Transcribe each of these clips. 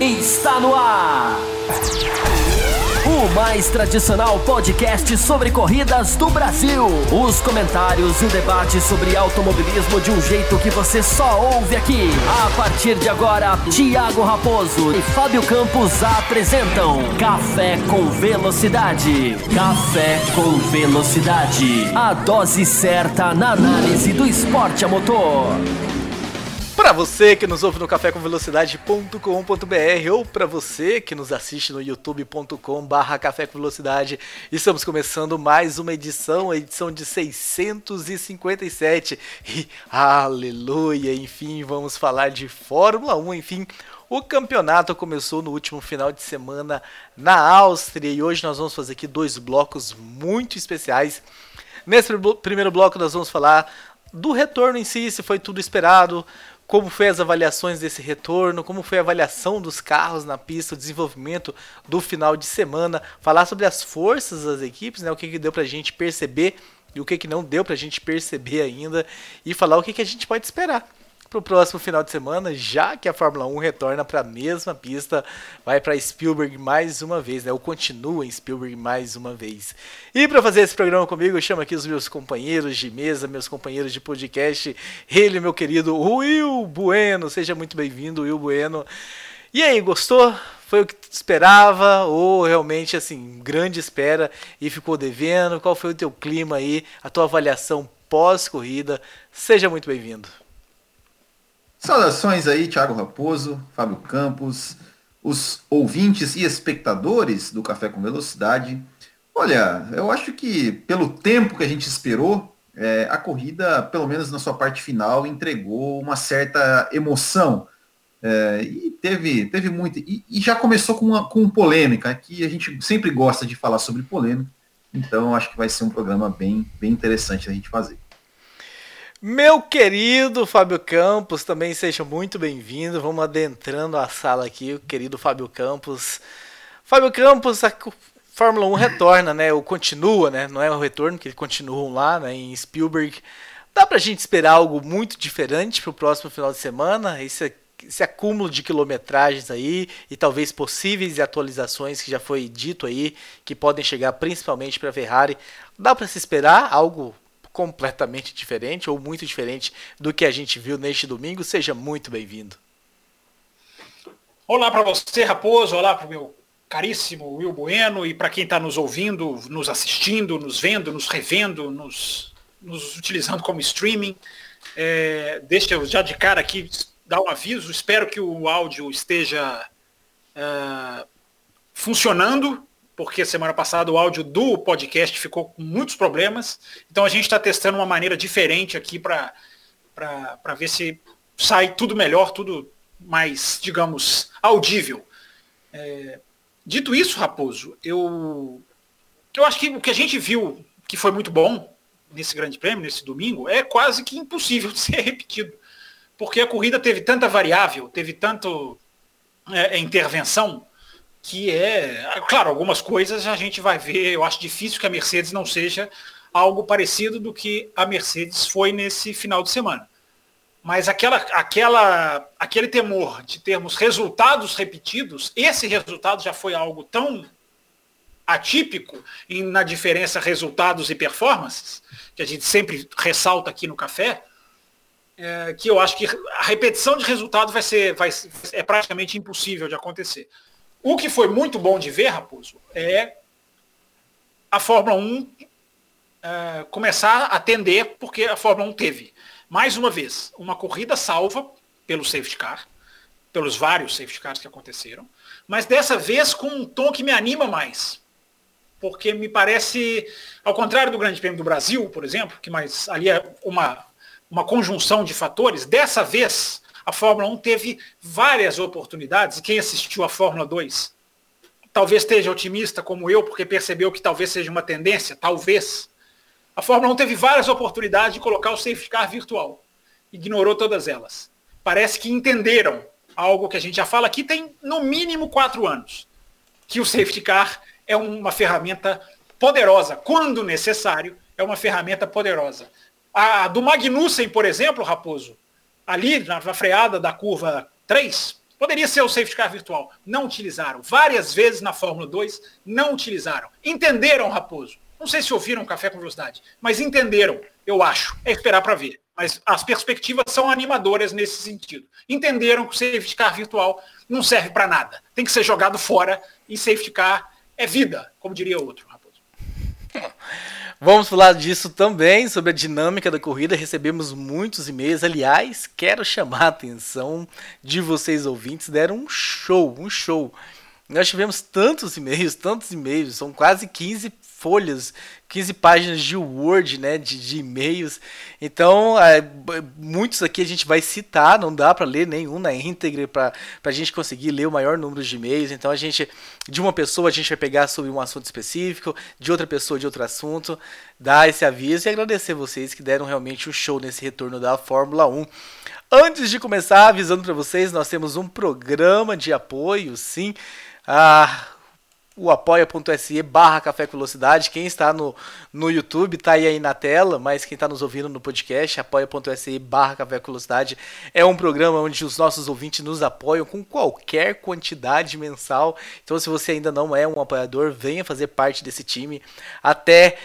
está no ar. O mais tradicional podcast sobre corridas do Brasil. Os comentários e o debate sobre automobilismo de um jeito que você só ouve aqui. A partir de agora, Thiago Raposo e Fábio Campos apresentam Café com Velocidade. Café com Velocidade. A dose certa na análise do esporte a motor. Para você que nos ouve no cafécomvelocidade.com.br ou para você que nos assiste no youtube.com/barra Café com Velocidade, estamos começando mais uma edição, a edição de 657. E aleluia, enfim, vamos falar de Fórmula 1, enfim. O campeonato começou no último final de semana na Áustria e hoje nós vamos fazer aqui dois blocos muito especiais. Nesse primeiro bloco nós vamos falar do retorno em si, se foi tudo esperado, como foi as avaliações desse retorno, como foi a avaliação dos carros na pista, o desenvolvimento do final de semana, falar sobre as forças das equipes, né, o que, que deu pra gente perceber e o que, que não deu pra gente perceber ainda, e falar o que, que a gente pode esperar para o próximo final de semana, já que a Fórmula 1 retorna para a mesma pista, vai para Spielberg mais uma vez, né? Ou continua em Spielberg mais uma vez. E para fazer esse programa comigo, eu chamo aqui os meus companheiros de mesa, meus companheiros de podcast, ele, meu querido Will Bueno. Seja muito bem-vindo, Will Bueno. E aí, gostou? Foi o que esperava ou realmente assim, grande espera e ficou devendo? Qual foi o teu clima aí, a tua avaliação pós-corrida? Seja muito bem-vindo. Saudações aí, Thiago Raposo, Fábio Campos, os ouvintes e espectadores do Café com Velocidade. Olha, eu acho que pelo tempo que a gente esperou, é, a corrida, pelo menos na sua parte final, entregou uma certa emoção. É, e teve, teve muito. E, e já começou com, uma, com polêmica, que a gente sempre gosta de falar sobre polêmica. Então acho que vai ser um programa bem, bem interessante a gente fazer. Meu querido Fábio Campos, também seja muito bem-vindo. Vamos adentrando a sala aqui, o querido Fábio Campos. Fábio Campos, a Fórmula 1 retorna, né? Ou continua, né? Não é o retorno, que eles continuam lá, né? Em Spielberg. Dá pra gente esperar algo muito diferente pro próximo final de semana? Esse, esse acúmulo de quilometragens aí e talvez possíveis atualizações que já foi dito aí, que podem chegar principalmente para Ferrari. Dá para se esperar algo completamente diferente ou muito diferente do que a gente viu neste domingo, seja muito bem-vindo. Olá para você, Raposo, olá para o meu caríssimo Will Bueno e para quem está nos ouvindo, nos assistindo, nos vendo, nos revendo, nos, nos utilizando como streaming. É, deixa eu já de cara aqui dar um aviso, espero que o áudio esteja é, funcionando porque semana passada o áudio do podcast ficou com muitos problemas. Então a gente está testando uma maneira diferente aqui para ver se sai tudo melhor, tudo mais, digamos, audível. É, dito isso, Raposo, eu, eu acho que o que a gente viu que foi muito bom nesse grande prêmio, nesse domingo, é quase que impossível de ser repetido. Porque a corrida teve tanta variável, teve tanto é, intervenção, que é, claro, algumas coisas a gente vai ver, eu acho difícil que a Mercedes não seja algo parecido do que a Mercedes foi nesse final de semana. Mas aquela, aquela, aquele temor de termos resultados repetidos, esse resultado já foi algo tão atípico em, na diferença resultados e performances, que a gente sempre ressalta aqui no café, é, que eu acho que a repetição de resultado vai ser, vai, é praticamente impossível de acontecer. O que foi muito bom de ver, Raposo, é a Fórmula 1 é, começar a atender, porque a Fórmula 1 teve, mais uma vez, uma corrida salva pelo safety car, pelos vários safety cars que aconteceram, mas dessa vez com um tom que me anima mais. Porque me parece, ao contrário do Grande Prêmio do Brasil, por exemplo, que mais ali é uma, uma conjunção de fatores, dessa vez a Fórmula 1 teve várias oportunidades, e quem assistiu à Fórmula 2 talvez esteja otimista como eu, porque percebeu que talvez seja uma tendência, talvez. A Fórmula 1 teve várias oportunidades de colocar o safety car virtual. Ignorou todas elas. Parece que entenderam algo que a gente já fala aqui tem no mínimo quatro anos. Que o safety car é uma ferramenta poderosa. Quando necessário, é uma ferramenta poderosa. A do Magnussen, por exemplo, Raposo, ali na, freada da curva 3, Poderia ser o safety car virtual. Não utilizaram. Várias vezes na Fórmula 2, não utilizaram. Entenderam, Raposo. Não sei se ouviram Café com Velocidade, mas entenderam, eu acho. É esperar para ver. Mas as perspectivas são animadoras nesse sentido. Entenderam que o safety car virtual não serve para nada. Tem que ser jogado fora e safety car é vida, como diria outro, Raposo. Vamos falar disso também, sobre a dinâmica da corrida. Recebemos muitos e-mails. Aliás, quero chamar a atenção de vocês ouvintes. Deram um show, um show. Nós tivemos tantos e-mails, tantos e-mails, são quase 15 folhas, 15 páginas de Word, né, de, de e-mails. Então, é, muitos aqui a gente vai citar, não dá para ler nenhum na íntegra para a gente conseguir ler o maior número de e-mails. Então, a gente, de uma pessoa, a gente vai pegar sobre um assunto específico, de outra pessoa, de outro assunto, dar esse aviso e agradecer vocês que deram realmente um show nesse retorno da Fórmula 1. Antes de começar, avisando para vocês, nós temos um programa de apoio, sim. Ah, o apoia.se barra Café com Velocidade. Quem está no, no YouTube está aí, aí na tela, mas quem está nos ouvindo no podcast, apoia.se barra Café com Velocidade é um programa onde os nossos ouvintes nos apoiam com qualquer quantidade mensal. Então, se você ainda não é um apoiador, venha fazer parte desse time. Até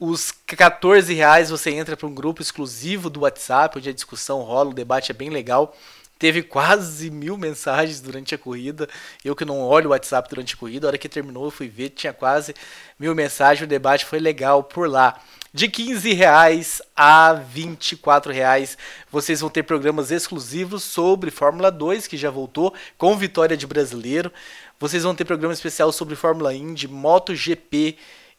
os 14 reais você entra para um grupo exclusivo do WhatsApp, onde a discussão rola, o debate é bem legal. Teve quase mil mensagens durante a corrida. Eu que não olho o WhatsApp durante a corrida, a hora que terminou eu fui ver, tinha quase mil mensagens. O debate foi legal por lá. De 15 reais a 24 reais, vocês vão ter programas exclusivos sobre Fórmula 2, que já voltou, com vitória de brasileiro. Vocês vão ter programa especial sobre Fórmula Indy, MotoGP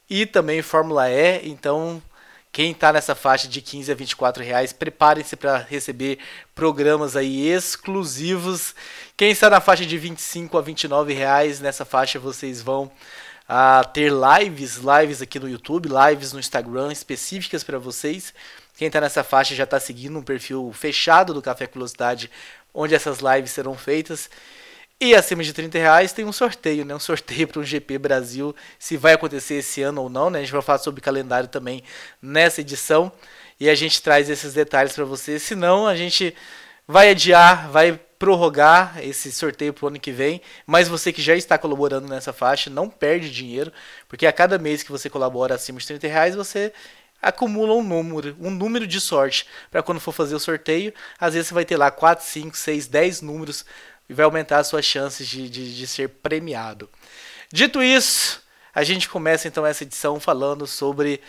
e também Fórmula E. Então quem está nessa faixa de 15 a 24 reais, preparem-se para receber programas aí exclusivos. Quem está na faixa de 25 a 29 reais, nessa faixa vocês vão a ah, ter lives, lives aqui no YouTube, lives no Instagram específicas para vocês. Quem está nessa faixa já está seguindo um perfil fechado do Café Velocidade, onde essas lives serão feitas. E acima de 30 reais tem um sorteio, né? Um sorteio para um GP Brasil, se vai acontecer esse ano ou não, né? A gente vai falar sobre calendário também nessa edição. E a gente traz esses detalhes para você. Se não, a gente vai adiar, vai prorrogar esse sorteio para o ano que vem. Mas você que já está colaborando nessa faixa, não perde dinheiro, porque a cada mês que você colabora acima de 30 reais, você acumula um número, um número de sorte para quando for fazer o sorteio. Às vezes você vai ter lá 4, 5, 6, 10 números e vai aumentar as suas chances de, de, de ser premiado. Dito isso, a gente começa então essa edição falando sobre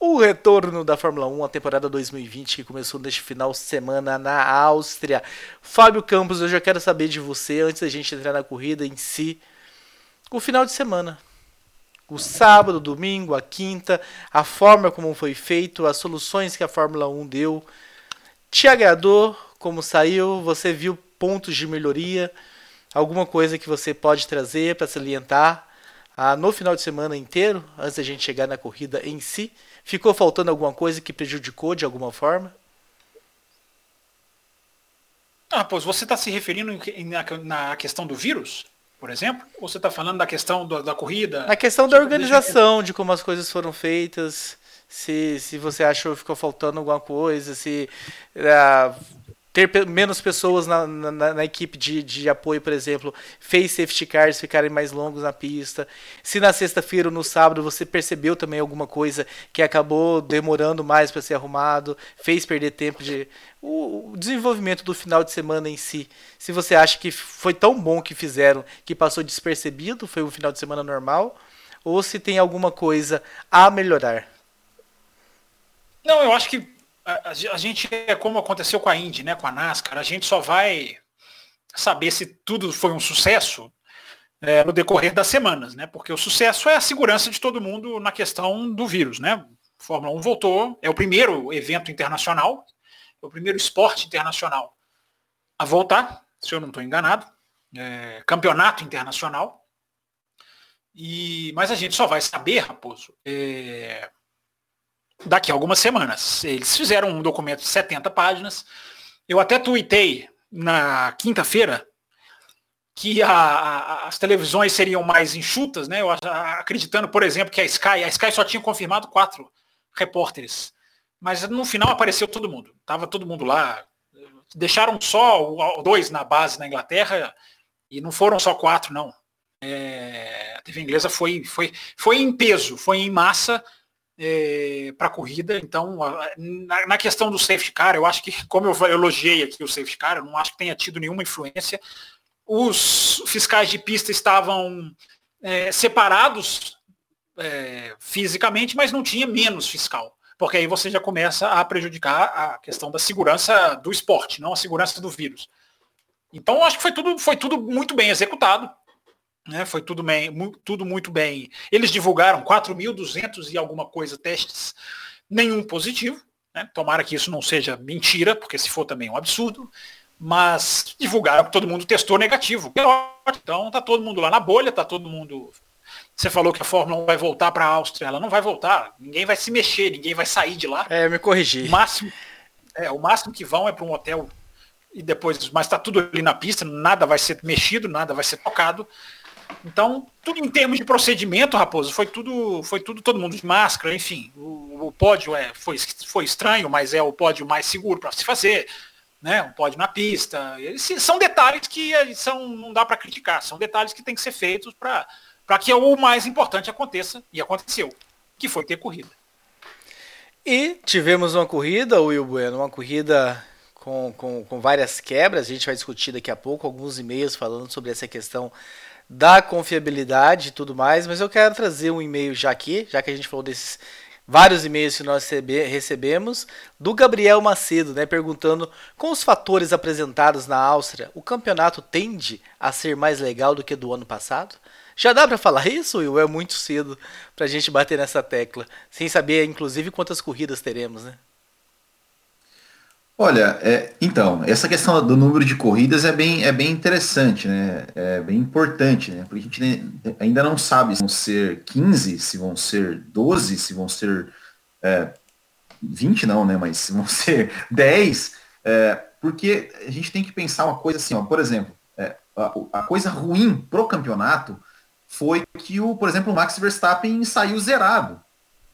o retorno da Fórmula 1, a temporada 2020 que começou neste final de semana na Áustria. Fábio Campos, eu já quero saber de você, antes da gente entrar na corrida em si, o final de semana. O sábado, domingo, a quinta, a forma como foi feito, as soluções que a Fórmula 1 deu. Te agradou como saiu? Você viu pontos de melhoria, alguma coisa que você pode trazer para salientar ah, no final de semana inteiro, antes da gente chegar na corrida em si? Ficou faltando alguma coisa que prejudicou de alguma forma? Ah, pois você está se referindo na, na questão do vírus, por exemplo? Ou você está falando da questão do, da corrida? A questão da organização, de como as coisas foram feitas, se, se você achou que ficou faltando alguma coisa, se uh, ter menos pessoas na, na, na equipe de, de, apoio, por exemplo, fez safety cars ficarem mais longos na pista. Se na sexta-feira ou no sábado você percebeu também alguma coisa que acabou demorando mais para ser arrumado, fez perder tempo de o, o desenvolvimento do final de semana em si. Se você acha que foi tão bom que fizeram que passou despercebido, foi um final de semana normal, ou se tem alguma coisa a melhorar. Não, eu acho que a, a, gente é como aconteceu com a Indy, né, com a NASCAR, a gente só vai saber se tudo foi um sucesso é, no decorrer das semanas, né? Porque o sucesso é a segurança de todo mundo na questão do vírus, né? Fórmula 1 voltou, é o primeiro evento internacional, é o primeiro esporte internacional a voltar, se eu não estou enganado, é, campeonato internacional. E, mas a gente só vai saber, Raposo, é, daqui a algumas semanas. Eles fizeram um documento de 70 páginas. Eu até tuitei na quinta-feira que a, a, as televisões seriam mais enxutas, né? Eu, acreditando, por exemplo, que a Sky, a Sky só tinha confirmado quatro repórteres. Mas no final apareceu todo mundo. Tava todo mundo lá. deixaram só dois na base na Inglaterra e não foram só quatro, não. É, a TV inglesa foi, foi, foi em peso, foi em massa é, para a corrida. Então, na, na, questão do safety car, eu acho que, como eu elogiei aqui o safety car, eu não acho que tenha tido nenhuma influência. Os fiscais de pista estavam é, separados é, fisicamente, mas não tinha menos fiscal. Porque aí você já começa a prejudicar a questão da segurança do esporte, não a segurança do vírus. Então acho que foi tudo, foi tudo muito bem executado. Né? Foi tudo, bem, tudo muito bem. Eles divulgaram 4.200 e alguma coisa testes, nenhum positivo. Né? Tomara que isso não seja mentira, porque se for também é um absurdo. Mas divulgaram que todo mundo testou negativo. Então tá todo mundo lá na bolha, tá todo mundo. Você falou que a Fórmula 1 vai voltar para a Áustria, ela não vai voltar. Ninguém vai se mexer, ninguém vai sair de lá. É, me corrigi. O máximo, é, o máximo que vão é para um hotel e depois, mas está tudo ali na pista, nada vai ser mexido, nada vai ser tocado. Então, tudo em termos de procedimento, Raposo, foi tudo, foi tudo todo mundo de máscara, enfim. O, o pódio é, foi, foi estranho, mas é o pódio mais seguro para se fazer, né? Um pódio na pista. Esses são detalhes que são, não dá para criticar, são detalhes que têm que ser feitos para que o mais importante aconteça, e aconteceu, que foi ter corrida. E tivemos uma corrida, Will Bueno, uma corrida com, com, com várias quebras, a gente vai discutir daqui a pouco, alguns e-mails falando sobre essa questão da confiabilidade e tudo mais, mas eu quero trazer um e-mail já aqui, já que a gente falou desses vários e-mails que nós recebemos, do Gabriel Macedo, né, perguntando com os fatores apresentados na Áustria, o campeonato tende a ser mais legal do que do ano passado? Já dá para falar isso, Will? É muito cedo para a gente bater nessa tecla, sem saber, inclusive, quantas corridas teremos, né? Olha, é, então, essa questão do número de corridas é bem, é bem interessante, né? É bem importante, né? Porque a gente ainda não sabe se vão ser 15, se vão ser 12, se vão ser é, 20 não, né? Mas se vão ser 10, é, porque a gente tem que pensar uma coisa assim, ó, por exemplo, é, a, a, coisa ruim pro campeonato foi que o, por exemplo, o Max Verstappen saiu zerado.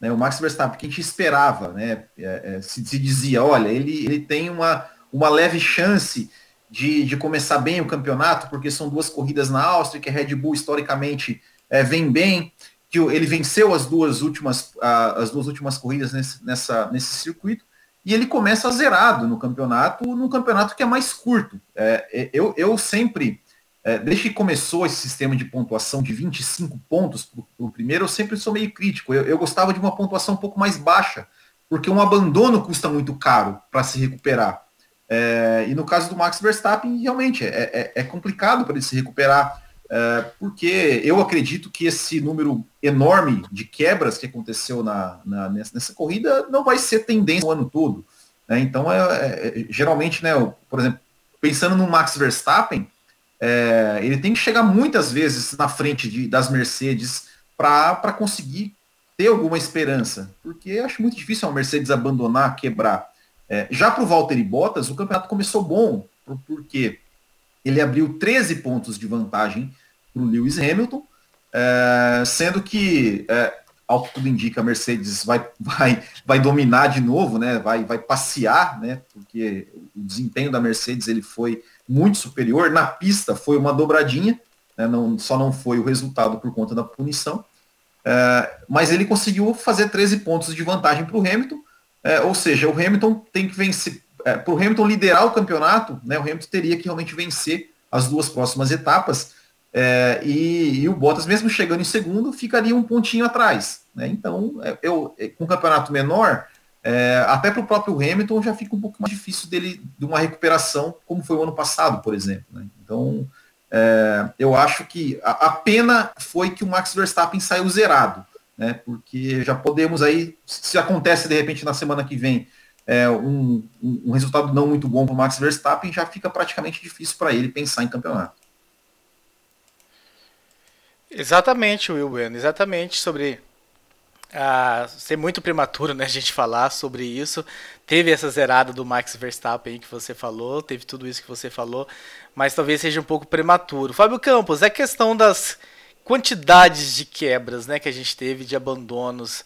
Né, o Max Verstappen, que a gente esperava, né, é, é, se, se, dizia, olha, ele, ele tem uma, uma leve chance de, de começar bem o campeonato, porque são duas corridas na Áustria, que a Red Bull historicamente é, vem bem, que ele venceu as duas últimas, as duas últimas corridas nesse, nessa, nesse circuito, e ele começa zerado no campeonato, num campeonato que é mais curto. É, é eu, eu sempre é, desde que começou esse sistema de pontuação de 25 pontos para o primeiro, eu sempre sou meio crítico. Eu, eu, gostava de uma pontuação um pouco mais baixa, porque um abandono custa muito caro para se recuperar. É, e no caso do Max Verstappen, realmente é, é, é complicado para ele se recuperar, é, porque eu acredito que esse número enorme de quebras que aconteceu na, na nessa, nessa, corrida não vai ser tendência o ano todo. Né? Então, é, geralmente, né, por exemplo, pensando no Max Verstappen, é, ele tem que chegar muitas vezes na frente de, das Mercedes para conseguir ter alguma esperança, porque acho muito difícil a Mercedes abandonar, quebrar. É, já para o Valtteri Bottas, o campeonato começou bom, porque ele abriu 13 pontos de vantagem para o Lewis Hamilton, é, sendo que, é, ao que tudo indica, a Mercedes vai, vai, vai dominar de novo, né? vai, vai passear, né? porque o desempenho da Mercedes ele foi muito superior. Na pista foi uma dobradinha, né, não, só não foi o resultado por conta da punição. É, mas ele conseguiu fazer 13 pontos de vantagem para o Hamilton, é, ou seja, o Hamilton tem que vencer, é, para o Hamilton liderar o campeonato, né, o Hamilton teria que realmente vencer as duas próximas etapas, é, e, e, o Bottas, mesmo chegando em segundo, ficaria um pontinho atrás. Né? Então, é, eu, é, com um campeonato menor, é, até para o próprio Hamilton já fica um pouco mais difícil dele de uma recuperação, como foi o ano passado, por exemplo. Né? Então, é, eu acho que a, a, pena foi que o Max Verstappen saiu zerado, né? Porque já podemos aí, se acontece de repente na semana que vem é, um, um, resultado não muito bom para o Max Verstappen, já fica praticamente difícil para ele pensar em campeonato. Exatamente, Will exatamente sobre ah, ser muito prematuro, né, a gente falar sobre isso. Teve essa zerada do Max Verstappen que você falou, teve tudo isso que você falou, mas talvez seja um pouco prematuro. Fábio Campos, é questão das quantidades de quebras, né, que a gente teve de abandonos.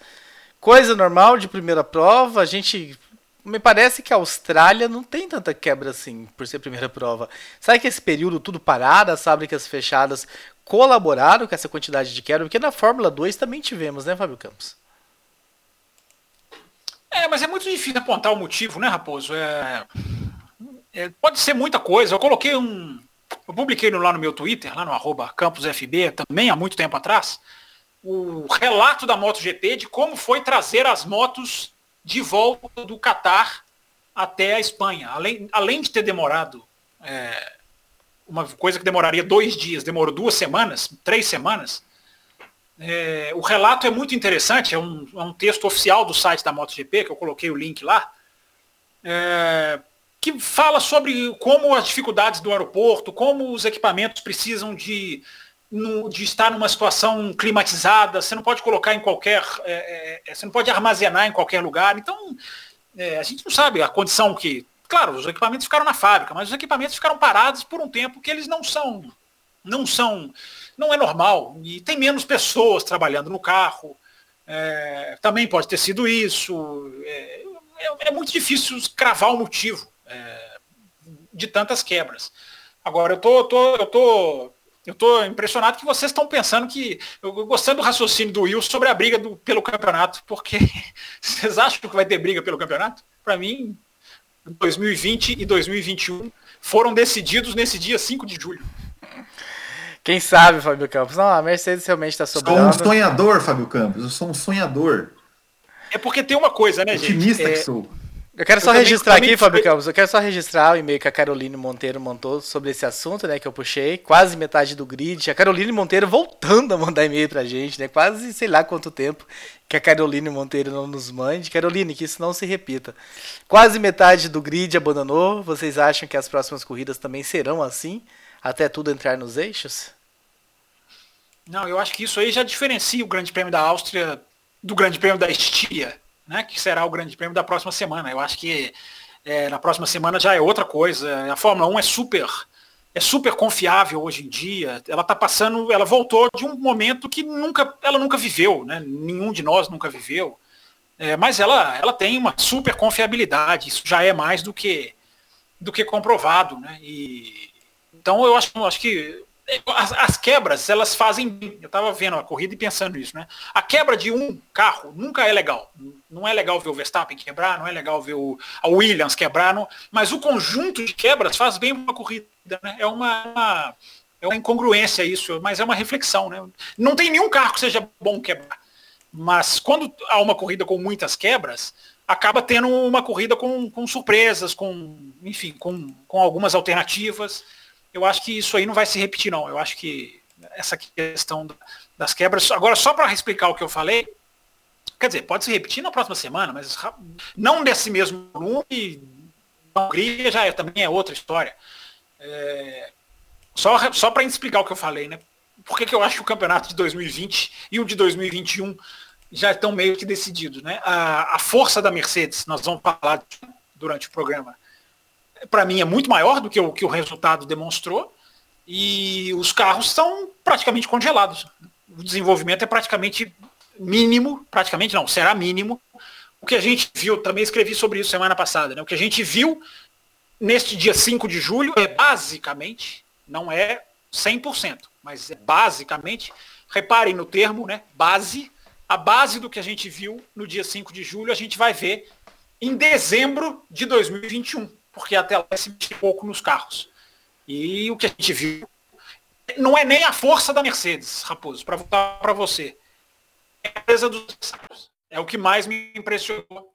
Coisa normal de primeira prova, a gente me parece que a Austrália não tem tanta quebra assim, por ser a primeira prova. Sabe que esse período tudo parado, as fábricas fechadas, colaboraram com essa quantidade de quebra? Porque na Fórmula 2 também tivemos, né, Fábio Campos? É, mas é muito difícil apontar o motivo, né, Raposo? É... É, pode ser muita coisa. Eu coloquei um. Eu publiquei lá no meu Twitter, lá no arroba campusfb, também há muito tempo atrás, o relato da MotoGP de como foi trazer as motos de volta do Catar até a Espanha. Além, além de ter demorado é, uma coisa que demoraria dois dias, demorou duas semanas, três semanas. É, o relato é muito interessante, é um, é um, texto oficial do site da MotoGP, que eu coloquei o link lá, é, que fala sobre como as dificuldades do aeroporto, como os equipamentos precisam de de estar numa situação climatizada, você não pode colocar em qualquer. É, é, é, você não pode armazenar em qualquer lugar. Então, a gente não sabe a condição que. Claro, os equipamentos ficaram na fábrica, mas os equipamentos ficaram parados por um tempo que eles não são. Não são. Não é normal. E tem menos pessoas trabalhando no carro. É, também pode ter sido isso. É, é, muito difícil cravar o motivo de tantas quebras. Agora, eu tô, tô, eu tô eu estou impressionado que vocês estão pensando que. Eu gostando do raciocínio do Will sobre a briga do, pelo campeonato, porque vocês acham que vai ter briga pelo campeonato? Para mim, 2020 e 2021 foram decididos nesse dia 5 de julho. Quem sabe, Fábio Campos? Não, a Mercedes realmente está sobrando. Sou um sonhador, Fábio Campos. Eu sou um sonhador. É porque tem uma coisa, né, Otimista gente? Otimista que é... sou. Eu quero só registrar aqui, Fábio Campos, eu quero só registrar o e-mail que a Caroline Monteiro montou sobre esse assunto, né, que eu puxei, quase metade do grid. A Caroline Monteiro voltando a mandar e-mail pra gente, né, quase sei lá quanto tempo que a Caroline Monteiro não nos mande. Caroline, que isso não se repita. Quase metade do grid abandonou. Vocês acham que as próximas corridas também serão assim, até tudo entrar nos eixos? Não, eu acho que isso aí já diferencia o Grande Prêmio da Áustria do Grande Prêmio da Estíria né, que será o grande prêmio da próxima semana. Eu acho que é, na próxima semana já é outra coisa. A Fórmula 1 é super é super confiável hoje em dia. Ela está passando, ela voltou de um momento que nunca, ela nunca viveu, né? Nenhum de nós nunca viveu. É, mas ela, ela tem uma super confiabilidade. Isso já é mais do que do que comprovado, né? E, então eu acho, eu acho que as, as, quebras, elas fazem. Eu estava vendo a corrida e pensando nisso, né? A quebra de um carro nunca é legal. Não é legal ver o Verstappen quebrar, não é legal ver o, a Williams quebrar, não, mas o conjunto de quebras faz bem uma corrida. Né? É uma, uma, é uma incongruência isso, mas é uma reflexão. Né? Não tem nenhum carro que seja bom quebrar. Mas quando há uma corrida com muitas quebras, acaba tendo uma corrida com, com surpresas, com, enfim, com, com algumas alternativas eu acho que isso aí não vai se repetir, não. Eu acho que essa questão das quebras. Agora, só para explicar o que eu falei, quer dizer, pode se repetir na próxima semana, mas não desse mesmo volume. A Hungria já é, também é outra história. É, só só para explicar o que eu falei, né? Por que, que eu acho que o campeonato de 2020 e o de 2021 já estão meio que decididos, né? A, a força da Mercedes, nós vamos falar durante o programa, para mim é muito maior do que o que o resultado demonstrou e os carros estão praticamente congelados. O desenvolvimento é praticamente mínimo, praticamente não, será mínimo. O que a gente viu, também escrevi sobre isso semana passada, né? O que a gente viu neste dia 5 de julho é basicamente, não é 100%, mas é basicamente, reparem no termo, né? Base, a base do que a gente viu no dia 5 de julho, a gente vai ver em dezembro de 2021 porque até lá se mexe pouco nos carros. E o que a gente viu não é nem a força da Mercedes, Raposo, para voltar para você. É a empresa dos É o que mais me impressionou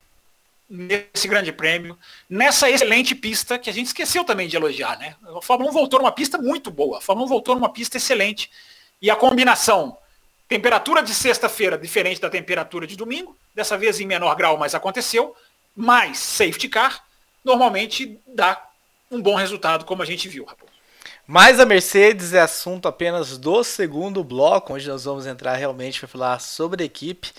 nesse grande prêmio, nessa excelente pista que a gente esqueceu também de elogiar, né? A Fórmula 1 voltou numa pista muito boa, a Fórmula 1 voltou numa pista excelente. E a combinação temperatura de sexta-feira diferente da temperatura de domingo, dessa vez em menor grau, mas aconteceu, mais safety car, normalmente dá um bom resultado, como a gente viu, Raposo. Mas a Mercedes é assunto apenas do segundo bloco, onde nós vamos entrar realmente para falar sobre a equipe.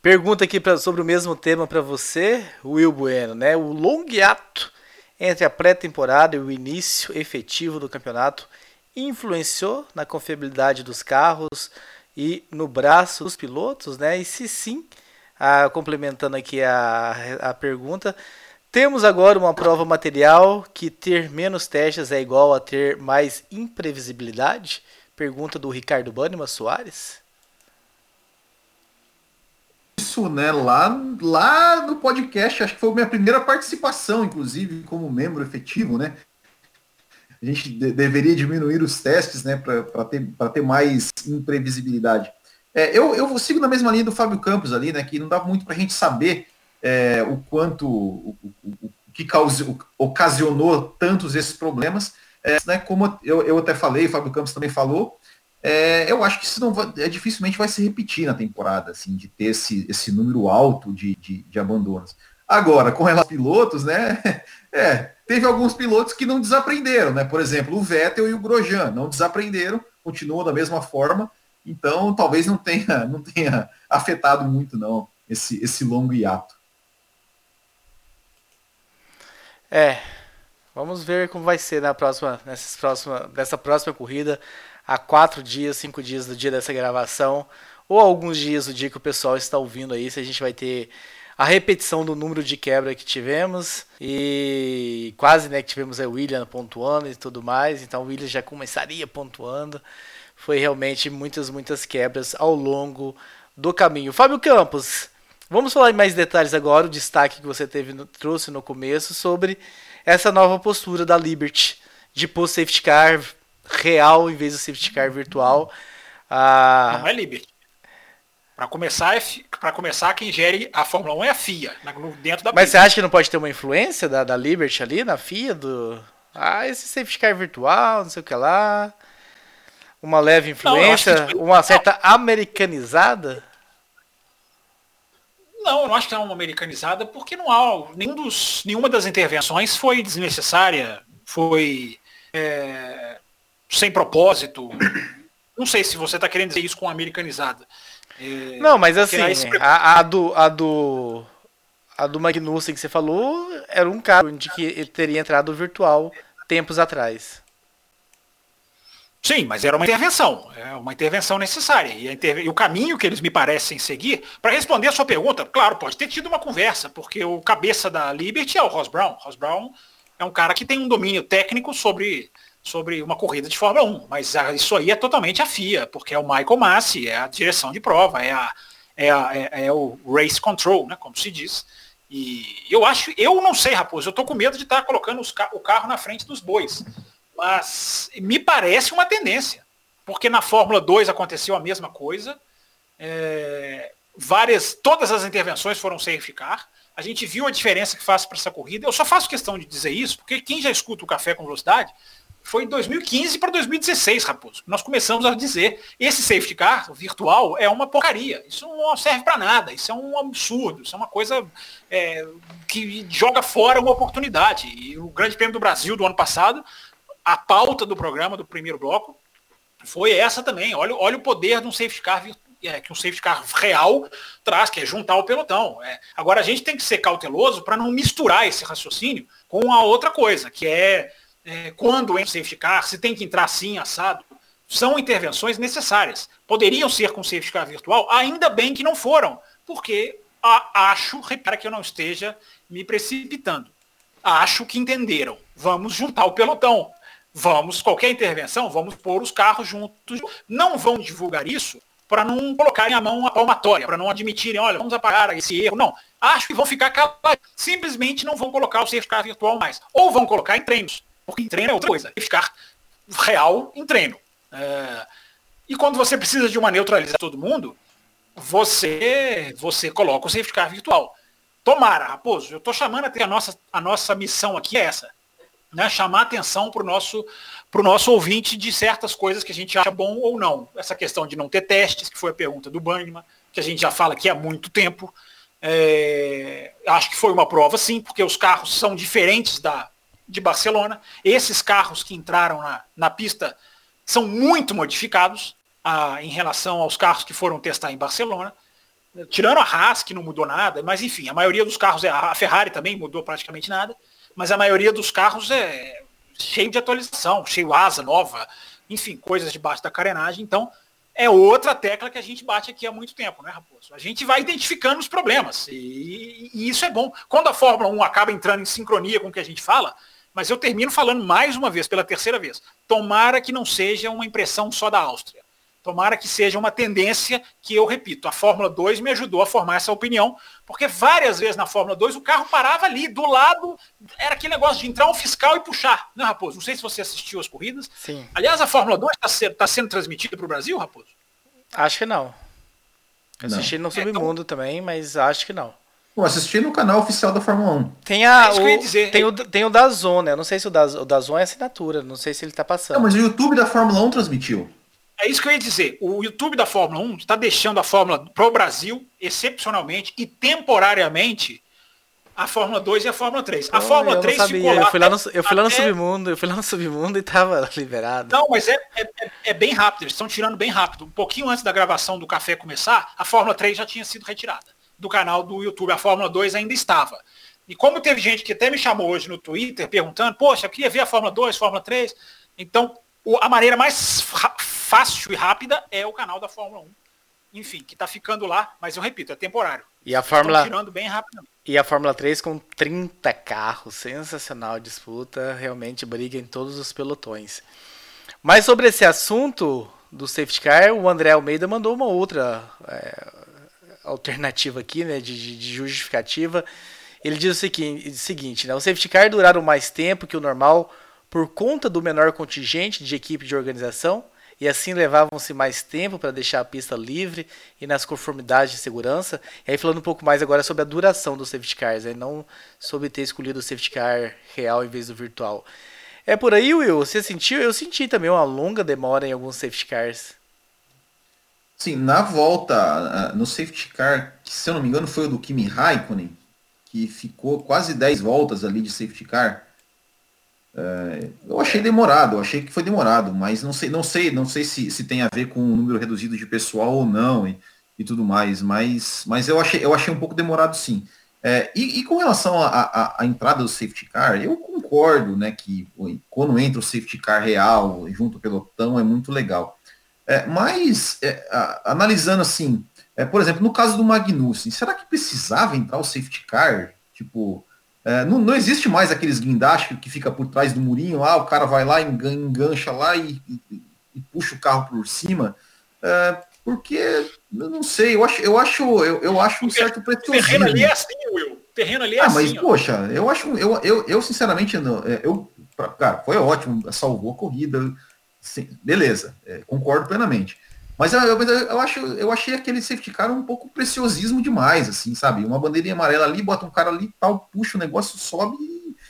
Pergunta aqui pra, sobre o mesmo tema para você, Will Bueno, né? O longo ato entre a pré-temporada e o início efetivo do campeonato influenciou na confiabilidade dos carros e no braço dos pilotos, né? E se sim, ah, complementando aqui a, a pergunta, Temos agora uma prova material que ter menos testes é igual a ter mais imprevisibilidade? Pergunta do Ricardo Banima Soares. Isso, né? Lá, lá no podcast, acho que foi minha primeira participação, inclusive, como membro efetivo, né? A gente de deveria diminuir os testes, né, para ter, ter mais imprevisibilidade. É, eu, eu sigo na mesma linha do Fábio Campos ali, né, que não dá muito para a gente saber é, o quanto, o, o, o que ocasionou tantos esses problemas, é, né, como eu, eu até falei, o Fábio Campos também falou, é, eu acho que isso não vai, é, dificilmente vai se repetir na temporada, assim, de ter esse, esse número alto de, de, de abandonos. Agora, com relação aos pilotos, né, é, teve alguns pilotos que não desaprenderam, né, por exemplo, o Vettel e o Grosjean não desaprenderam, continuam da mesma forma, então talvez não tenha, não tenha afetado muito, não, esse, esse longo hiato. É, vamos ver como vai ser na próxima, nessa próxima, nessa próxima corrida, há quatro dias, cinco dias do dia dessa gravação, ou alguns dias do dia que o pessoal está ouvindo aí, se a gente vai ter a repetição do número de quebra que tivemos e quase né que tivemos a William pontuando e tudo mais, então o William já começaria pontuando. Foi realmente muitas muitas quebras ao longo do caminho. Fábio Campos, Vamos falar em mais detalhes agora, o destaque que você teve no, trouxe no começo sobre essa nova postura da Liberty de pôr safety car real em vez do safety car virtual. Ah... Não é Liberty. Para começar, é para começar, quem gere a Fórmula 1 é a FIA, dentro da Mas você acha que não pode ter uma influência da, da Liberty ali na FIA? Do... Ah, esse safety car virtual, não sei o que lá. Uma leve influência, não, que... uma certa americanizada? Não, eu não acho que é uma americanizada, porque não há nenhum dos, nenhuma das intervenções foi desnecessária, foi é, sem propósito. Não sei se você está querendo dizer isso com americanizada. É, não, mas assim, a, a, do, a do a do Magnussen que você falou era um caso de que ele teria entrado virtual tempos atrás. Sim, mas era uma intervenção, é uma intervenção necessária. E, interve... e, o caminho que eles me parecem seguir, para responder a sua pergunta, claro, pode ter tido uma conversa, porque o cabeça da Liberty é o Ross Brown. Ross Brown é um cara que tem um domínio técnico sobre, sobre uma corrida de Fórmula 1, mas isso aí é totalmente a FIA, porque é o Michael Massi, é a direção de prova, é, a, é, a, é, é o race control, né, como se diz. E eu acho, eu não sei, Raposo, eu tô com medo de estar tá colocando ca o carro na frente dos bois. Mas me parece uma tendência, porque na Fórmula 2 aconteceu a mesma coisa. É, várias, todas as intervenções foram sem ficar. A gente viu a diferença que faz para essa corrida. Eu só faço questão de dizer isso, porque quem já escuta o Café com Velocidade foi em 2015 para 2016, Raposo. Nós começamos a dizer esse safety car virtual é uma porcaria. Isso não serve para nada. Isso é um absurdo. Isso é uma coisa é, que joga fora uma oportunidade. E o Grande Prêmio do Brasil do ano passado a pauta do programa, do primeiro bloco, foi essa também. Olha, olha o poder de um safety car é, que um safety car real traz, que é juntar o pelotão. É. Agora a gente tem que ser cauteloso para não misturar esse raciocínio com a outra coisa, que é, é quando entra o safety car, se tem que entrar assim, assado. São intervenções necessárias. Poderiam ser com safety car virtual, ainda bem que não foram, porque a, acho, repara que eu não esteja me precipitando. Acho que entenderam. Vamos juntar o pelotão. Vamos, qualquer intervenção, vamos pôr os carros juntos. Não vão divulgar isso para não colocarem a mão à palmatória, para não admitirem, olha, vamos apagar esse erro. Não. Acho que vão ficar calados. Simplesmente não vão colocar o safety car virtual mais. Ou vão colocar em treinos. Porque em treino é outra coisa. Ficar real em treino. É... E quando você precisa de uma neutralizar todo mundo, você você coloca o safety car virtual. Tomara, Raposo, eu estou chamando até a nossa, a nossa missão aqui é essa né, chamar atenção para o nosso, pro nosso ouvinte de certas coisas que a gente acha bom ou não. Essa questão de não ter testes, que foi a pergunta do Banniman, que a gente já fala aqui há muito tempo. É, acho que foi uma prova, sim, porque os carros são diferentes da, de Barcelona. Esses carros que entraram na, na pista são muito modificados a, em relação aos carros que foram testar em Barcelona. Tirando a Haas, que não mudou nada, mas enfim, a maioria dos carros, a Ferrari também mudou praticamente nada mas a maioria dos carros é cheio de atualização, cheio asa nova, enfim, coisas debaixo da carenagem. Então, é outra tecla que a gente bate aqui há muito tempo, né, Raposo? A gente vai identificando os problemas e, e, isso é bom. Quando a Fórmula 1 acaba entrando em sincronia com o que a gente fala, mas eu termino falando mais uma vez, pela terceira vez, tomara que não seja uma impressão só da Áustria. Tomara que seja uma tendência que eu repito. A Fórmula 2 me ajudou a formar essa opinião, porque várias vezes na Fórmula 2 o carro parava ali, do lado, era aquele negócio de entrar um fiscal e puxar, né, Raposo? Não sei se você assistiu as corridas. Sim. Aliás, a Fórmula 2 está sendo, tá sendo transmitida para o Brasil, Raposo? Acho que não. Eu assisti no Submundo é, então... também, mas acho que não. Bom, assisti no canal oficial da Fórmula 1. Tem, a, é o, dizer. tem, o, tem o da Zona, eu não sei se o da, o da Zona é assinatura, não sei se ele está passando. Não, mas o YouTube da Fórmula 1 transmitiu. É isso que eu ia dizer. O YouTube da Fórmula 1 está deixando a Fórmula para o Brasil, excepcionalmente e temporariamente, a Fórmula 2 e a Fórmula 3. A oh, Fórmula 3 sabia. ficou lá. Eu fui lá, no, eu fui lá no submundo, eu fui lá no submundo e estava liberado. Não, mas é, é, é, bem rápido, eles estão tirando bem rápido. Um pouquinho antes da gravação do café começar, a Fórmula 3 já tinha sido retirada do canal do YouTube. A Fórmula 2 ainda estava. E como teve gente que até me chamou hoje no Twitter perguntando, poxa, eu queria ver a Fórmula 2, Fórmula 3. Então, a maneira mais fácil e rápida é o canal da Fórmula 1. Enfim, que está ficando lá, mas eu repito, é temporário. E a Fórmula tirando bem rápido. E a Fórmula 3 com 30 carros, sensacional disputa, realmente briga em todos os pelotões. Mas sobre esse assunto do safety car, o André Almeida mandou uma outra é, alternativa aqui, né, de, de, justificativa. Ele diz o seguinte, seguinte né, o safety car duraram mais tempo que o normal por conta do menor contingente de equipe de organização e assim levavam-se mais tempo para deixar a pista livre e nas conformidades de segurança. E aí falando um pouco mais agora sobre a duração dos safety cars, aí não sobre ter escolhido o safety car real em vez do virtual. É por aí, Will? Você sentiu? Eu senti também uma longa demora em alguns safety cars. Sim, na volta no safety car, que se eu não me engano foi o do Kimi Raikkonen, que ficou quase 10 voltas ali de safety car. É, eu achei demorado, eu achei que foi demorado, mas não sei, não sei, não sei se, se tem a ver com um número reduzido de pessoal ou não e, e tudo mais, mas, mas eu achei, eu achei um pouco demorado sim. É, e, e, com relação à entrada do safety car, eu concordo, né, que quando entra o safety car real junto ao pelotão é muito legal. É, mas é, a, analisando assim, é, por exemplo, no caso do Magnussen, será que precisava entrar o safety car? Tipo, é, não, não, existe mais aqueles guindastes que fica por trás do murinho, ah, o cara vai lá, engancha lá e, e, e puxa o carro por cima. É, porque, eu não sei, eu acho, eu acho, eu, eu acho um certo preciosismo. O terreno ali é assim, Will. O terreno ali é ah, assim. Mas, ó. poxa, eu acho, eu, eu, eu sinceramente, não, é, eu, cara, foi ótimo, salvou a corrida, sim, beleza, é, concordo plenamente. Mas eu, eu, eu, acho, eu achei aquele safety car um pouco preciosismo demais, assim, sabe? Uma bandeirinha amarela ali, bota um cara ali, tal, puxa o negócio, sobe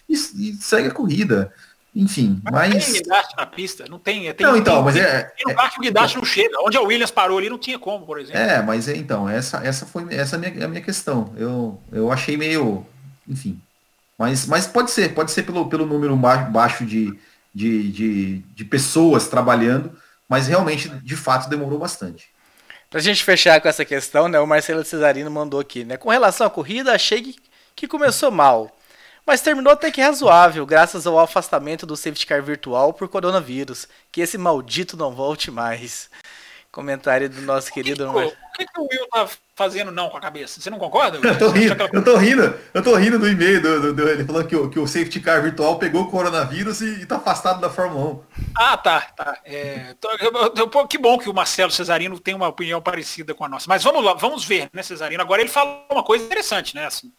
e, e, segue a corrida. Enfim, mas. mas... Não tem guindaste na pista, não tem. tem não, então, tem, mas é. Tem lugar que o guindaste é, não chega. Onde a Williams parou ali não tinha como, por exemplo. É, mas é, então, essa, essa foi essa é a minha, a minha questão. Eu, eu achei meio. Enfim. Mas, mas pode ser, pode ser pelo, pelo número baixo de, de, de, de pessoas trabalhando mas realmente, de fato, demorou bastante. Pra gente fechar com essa questão, né, o Marcelo Cesarino mandou aqui, né? Com relação à corrida, achei que começou mal, mas terminou até que razoável, graças ao afastamento do safety car virtual por coronavírus. Que esse maldito não volte mais. Comentário do nosso querido. O que, que, o Will tá fazendo não com a cabeça? Você não concorda? Eu tô rindo, eu tô rindo, eu tô rindo do e-mail do, do, do, ele falando que o, que o safety car virtual pegou o coronavírus e, e tá afastado da Fórmula 1. Ah, tá, tá. É, que bom que o Marcelo Cesarino tem uma opinião parecida com a nossa. Mas vamos lá, vamos ver, né, Cesarino? Agora ele falou uma coisa interessante, né? Assim,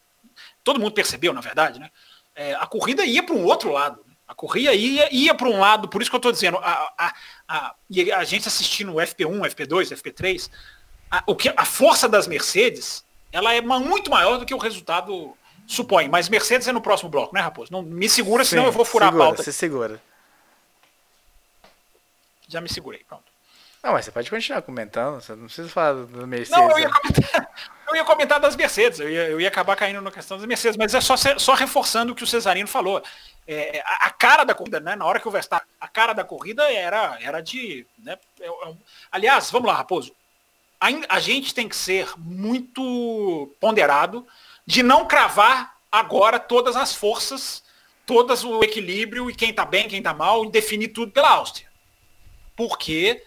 todo mundo percebeu, na verdade, né? É, a corrida ia para um outro lado. A corrida ia, ia para um lado, por isso que eu estou dizendo, a, a, a, a gente assistindo o FP1, FP2, FP3, a, o que, a força das Mercedes, ela é muito maior do que o resultado supõe. Mas Mercedes é no próximo bloco, né, Raposo? Não, me segura, Sim, senão eu vou furar segura, a pauta. Você segura. Já me segurei, pronto. Não, mas você pode continuar comentando, você não precisa falar do Mercedes. Não, eu ia comentar, eu ia comentar das Mercedes, eu ia, eu ia acabar caindo na questão das Mercedes, mas é só, só reforçando o que o Cesarino falou. É, a, a, cara da corrida, né? Na hora que o Verstappen, a cara da corrida era, era de. Né, é, é, aliás, vamos lá, Raposo. A, gente tem que ser muito ponderado de não cravar agora todas as forças, todas o equilíbrio e quem está bem, quem está mal, e definir tudo pela Áustria. Porque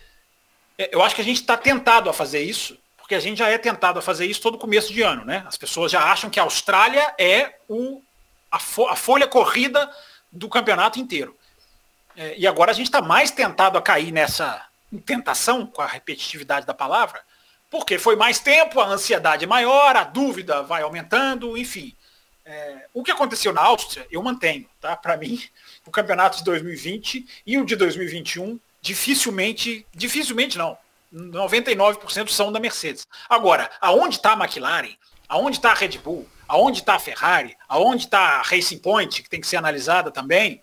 É, eu acho que a gente está tentado a fazer isso, porque a gente já é tentado a fazer isso todo começo de ano, né? As pessoas já acham que a Austrália é o, a, fo, a folha corrida do campeonato inteiro. É, e agora a gente está mais tentado a cair nessa tentação, com a repetitividade da palavra, porque foi mais tempo, a ansiedade é maior, a dúvida vai aumentando, enfim. É, o que aconteceu na Áustria, eu mantenho, tá? Para mim, o campeonato de 2020 e o de 2021 dificilmente, dificilmente não, 99% são da Mercedes. Agora, aonde está a McLaren? Aonde está a Red Bull? Aonde está a Ferrari? Aonde está a Racing Point, que tem que ser analisada também?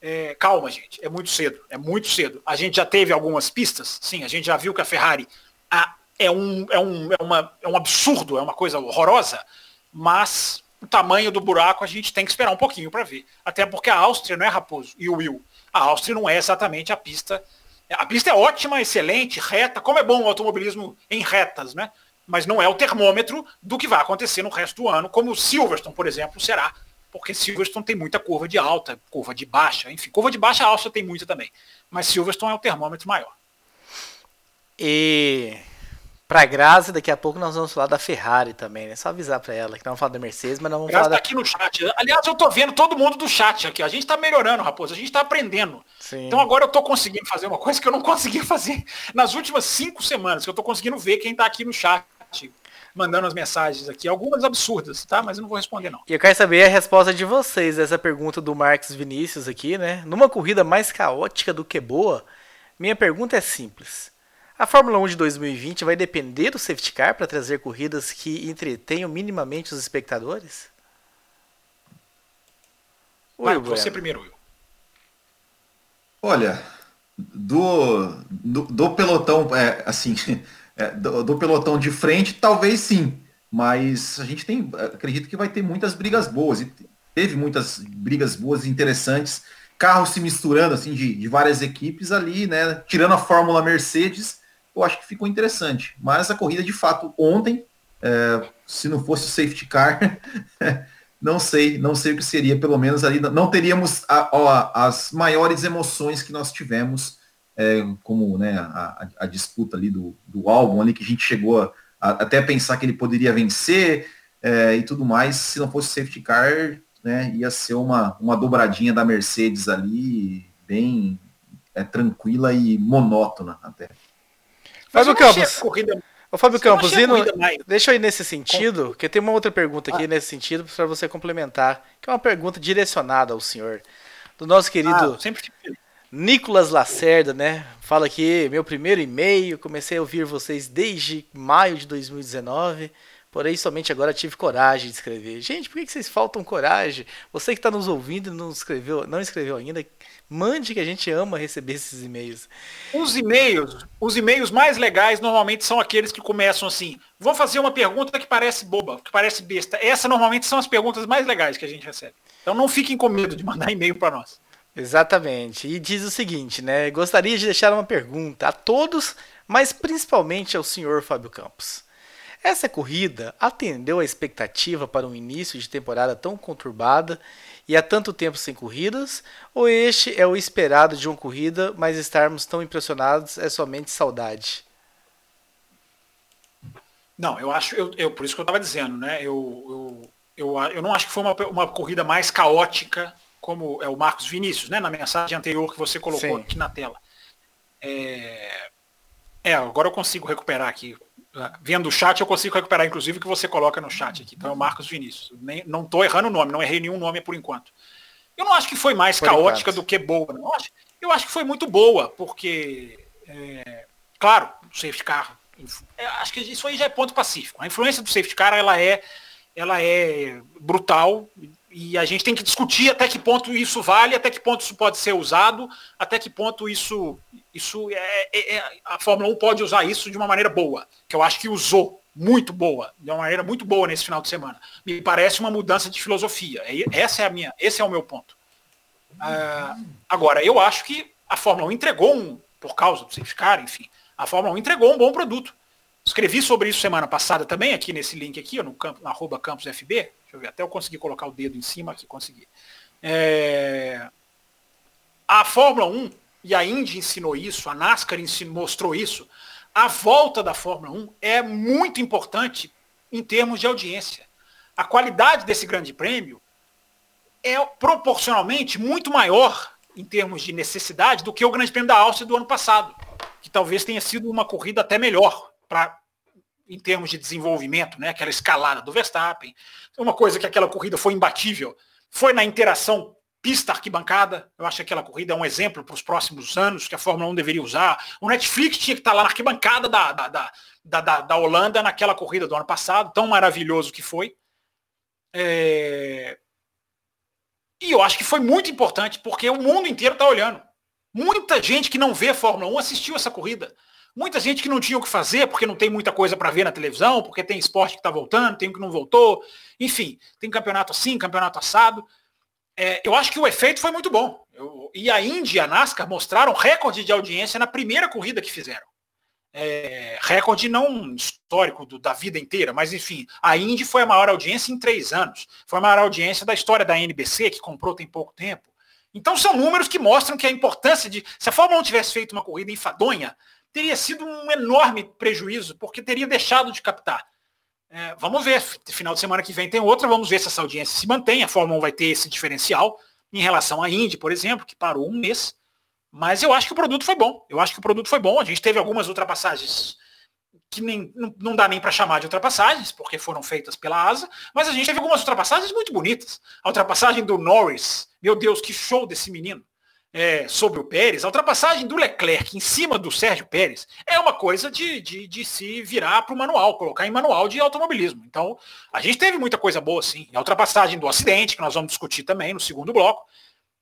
É, calma, gente, é muito cedo, é muito cedo. A gente já teve algumas pistas, sim, a gente já viu que a Ferrari a, é, um, é, um, é, uma, é um absurdo, é uma coisa horrorosa, mas o tamanho do buraco a gente tem que esperar um pouquinho para ver. Até porque a Áustria não é Raposo e o Will. A Áustria não é exatamente a pista. A pista é ótima, excelente, reta, como é bom o automobilismo em retas, né? Mas não é o termômetro do que vai acontecer no resto do ano, como Silverstone, por exemplo, será. Porque Silverstone tem muita curva de alta, curva de baixa, enfim, curva de baixa a Áustria tem muita também. Mas Silverstone é o termômetro maior. E Pra Grazi, daqui a pouco nós vamos falar da Ferrari também, né? Só avisar pra ela que não vamos falar da Mercedes, mas não vamos Grazi falar tá aqui no chat. Aliás, eu tô vendo todo mundo do chat aqui. A gente tá melhorando, Raposo. A gente tá aprendendo. Sim. Então agora eu tô conseguindo fazer uma coisa que eu não conseguia fazer nas últimas cinco semanas, que eu tô conseguindo ver quem tá aqui no chat mandando as mensagens aqui, algumas absurdas, tá? Mas eu não vou responder não. E eu quero saber a resposta de vocês, essa pergunta do Marcos Vinícius aqui, né? Numa corrida mais caótica do que boa, minha pergunta é simples. A Fórmula 1 de 2020 vai depender do safety car para trazer corridas que entretenham minimamente os espectadores? Vai, Will você primeiro, Will. Olha, do, do, do pelotão, é, assim, é, do, do, pelotão de frente, talvez sim. Mas a gente tem, acredito que vai ter muitas brigas boas. E teve muitas brigas boas e interessantes. Carros se misturando, assim, de, de várias equipes ali, né? Tirando a Fórmula Mercedes eu acho que ficou interessante. Mas a corrida, de fato, ontem, é, se não fosse o safety car, não sei, não sei o que seria, pelo menos ali, não teríamos a, a, as maiores emoções que nós tivemos, é, como né, a, a, disputa ali do, do álbum ali, que a gente chegou até pensar que ele poderia vencer é, e tudo mais, se não fosse safety car, né, ia ser uma, uma dobradinha da Mercedes ali, bem é, tranquila e monótona até. Fábio Campos. Corrida... Ô, Fábio Campos, deixa eu ir nesse sentido, que tem uma outra pergunta aqui ah. nesse sentido para você complementar, que é uma pergunta direcionada ao senhor, do nosso querido ah, sempre... Nicolas Lacerda, né? Fala aqui, meu primeiro e-mail, comecei a ouvir vocês desde maio de 2019, porém somente agora tive coragem de escrever. Gente, por que vocês faltam coragem? Você que está nos ouvindo e não escreveu, não escreveu ainda, Mande que a gente ama receber esses e-mails. Os e-mails, os e-mails mais legais normalmente são aqueles que começam assim: vou fazer uma pergunta que parece boba, que parece besta. Essa normalmente são as perguntas mais legais que a gente recebe. Então não fiquem com medo de mandar e-mail para nós. Exatamente. E diz o seguinte, né? Gostaria de deixar uma pergunta a todos, mas principalmente ao senhor Fábio Campos. Essa corrida atendeu a expectativa para um início de temporada tão conturbada e há tanto tempo sem corridas? Ou este é o esperado de uma corrida, mas estarmos tão impressionados é somente saudade? Não, eu acho, eu, eu por isso que eu estava dizendo, né? Eu, eu, eu, eu não acho que foi uma, uma corrida mais caótica como é o Marcos Vinícius, né? Na mensagem anterior que você colocou Sim. aqui na tela. É, é, agora eu consigo recuperar aqui vendo o chat, eu consigo recuperar, inclusive, o que você coloca no chat aqui. Então é o Marcos Vinícius. Nem, não estou errando o nome, não errei nenhum nome por enquanto. Eu não acho que foi mais por caótica enquanto. do que boa. Não. Eu, acho, eu acho que foi muito boa, porque, é, claro, o safety car, é, acho que isso aí já é ponto pacífico. A influência do safety car, ela é, ela é brutal, e a gente tem que discutir até que ponto isso vale, até que ponto isso pode ser usado, até que ponto isso, isso é, é, é, a Fórmula 1 pode usar isso de uma maneira boa, que eu acho que usou muito boa, de uma maneira muito boa nesse final de semana. Me parece uma mudança de filosofia. Essa é a minha, esse é o meu ponto. Uh, agora, eu acho que a Fórmula 1 entregou um, por causa do safety car, enfim, a Fórmula 1 entregou um bom produto. Escrevi sobre isso semana passada também, aqui nesse link aqui, no, campo, no arroba campusfb, Deixa eu ver, até eu conseguir colocar o dedo em cima aqui, consegui. É... A Fórmula 1 e a Indy ensinou isso, a NASCAR ensinou, mostrou isso. a volta da Fórmula 1 é muito importante em termos de audiência. A qualidade desse grande prêmio é proporcionalmente muito maior em termos de necessidade do que o Grande Prêmio da Áustria do ano passado, que talvez tenha sido uma corrida até melhor para em termos de desenvolvimento, né? Aquela escalada do Verstappen. Uma coisa que aquela corrida foi imbatível foi na interação pista-arquibancada. Eu acho que aquela corrida é um exemplo para os próximos anos que a Fórmula 1 deveria usar. O Netflix tinha que estar lá na arquibancada da, da, da, da, da Holanda naquela corrida do ano passado, tão maravilhoso que foi. É... E eu acho que foi muito importante, porque o mundo inteiro está olhando. Muita gente que não vê Fórmula 1 assistiu essa corrida. Muita gente que não tinha o que fazer, porque não tem muita coisa para ver na televisão, porque tem esporte que está voltando, tem o que não voltou. Enfim, tem campeonato assim, campeonato assado. É, eu acho que o efeito foi muito bom. Eu, e a Indy e a NASCAR mostraram recorde de audiência na primeira corrida que fizeram é, recorde não histórico do, da vida inteira, mas enfim, a Indy foi a maior audiência em três anos. Foi a maior audiência da história da NBC, que comprou tem pouco tempo. Então são números que mostram que a importância de. Se a Fórmula 1 tivesse feito uma corrida enfadonha, teria sido um enorme prejuízo, porque teria deixado de captar. É, vamos ver, final de semana que vem tem outra, vamos ver se essa audiência se mantém. A Fórmula 1 vai ter esse diferencial em relação à Indy, por exemplo, que parou um mês. Mas eu acho que o produto foi bom. Eu acho que o produto foi bom. A gente teve algumas ultrapassagens que nem, não, não dá nem para chamar de ultrapassagens, porque foram feitas pela asa, mas a gente teve algumas ultrapassagens muito bonitas. A ultrapassagem do Norris, meu Deus, que show desse menino, é, sobre o Pérez. A ultrapassagem do Leclerc em cima do Sérgio Pérez é uma coisa de, de, de se virar para o manual, colocar em manual de automobilismo. Então, a gente teve muita coisa boa, sim. A ultrapassagem do acidente, que nós vamos discutir também no segundo bloco,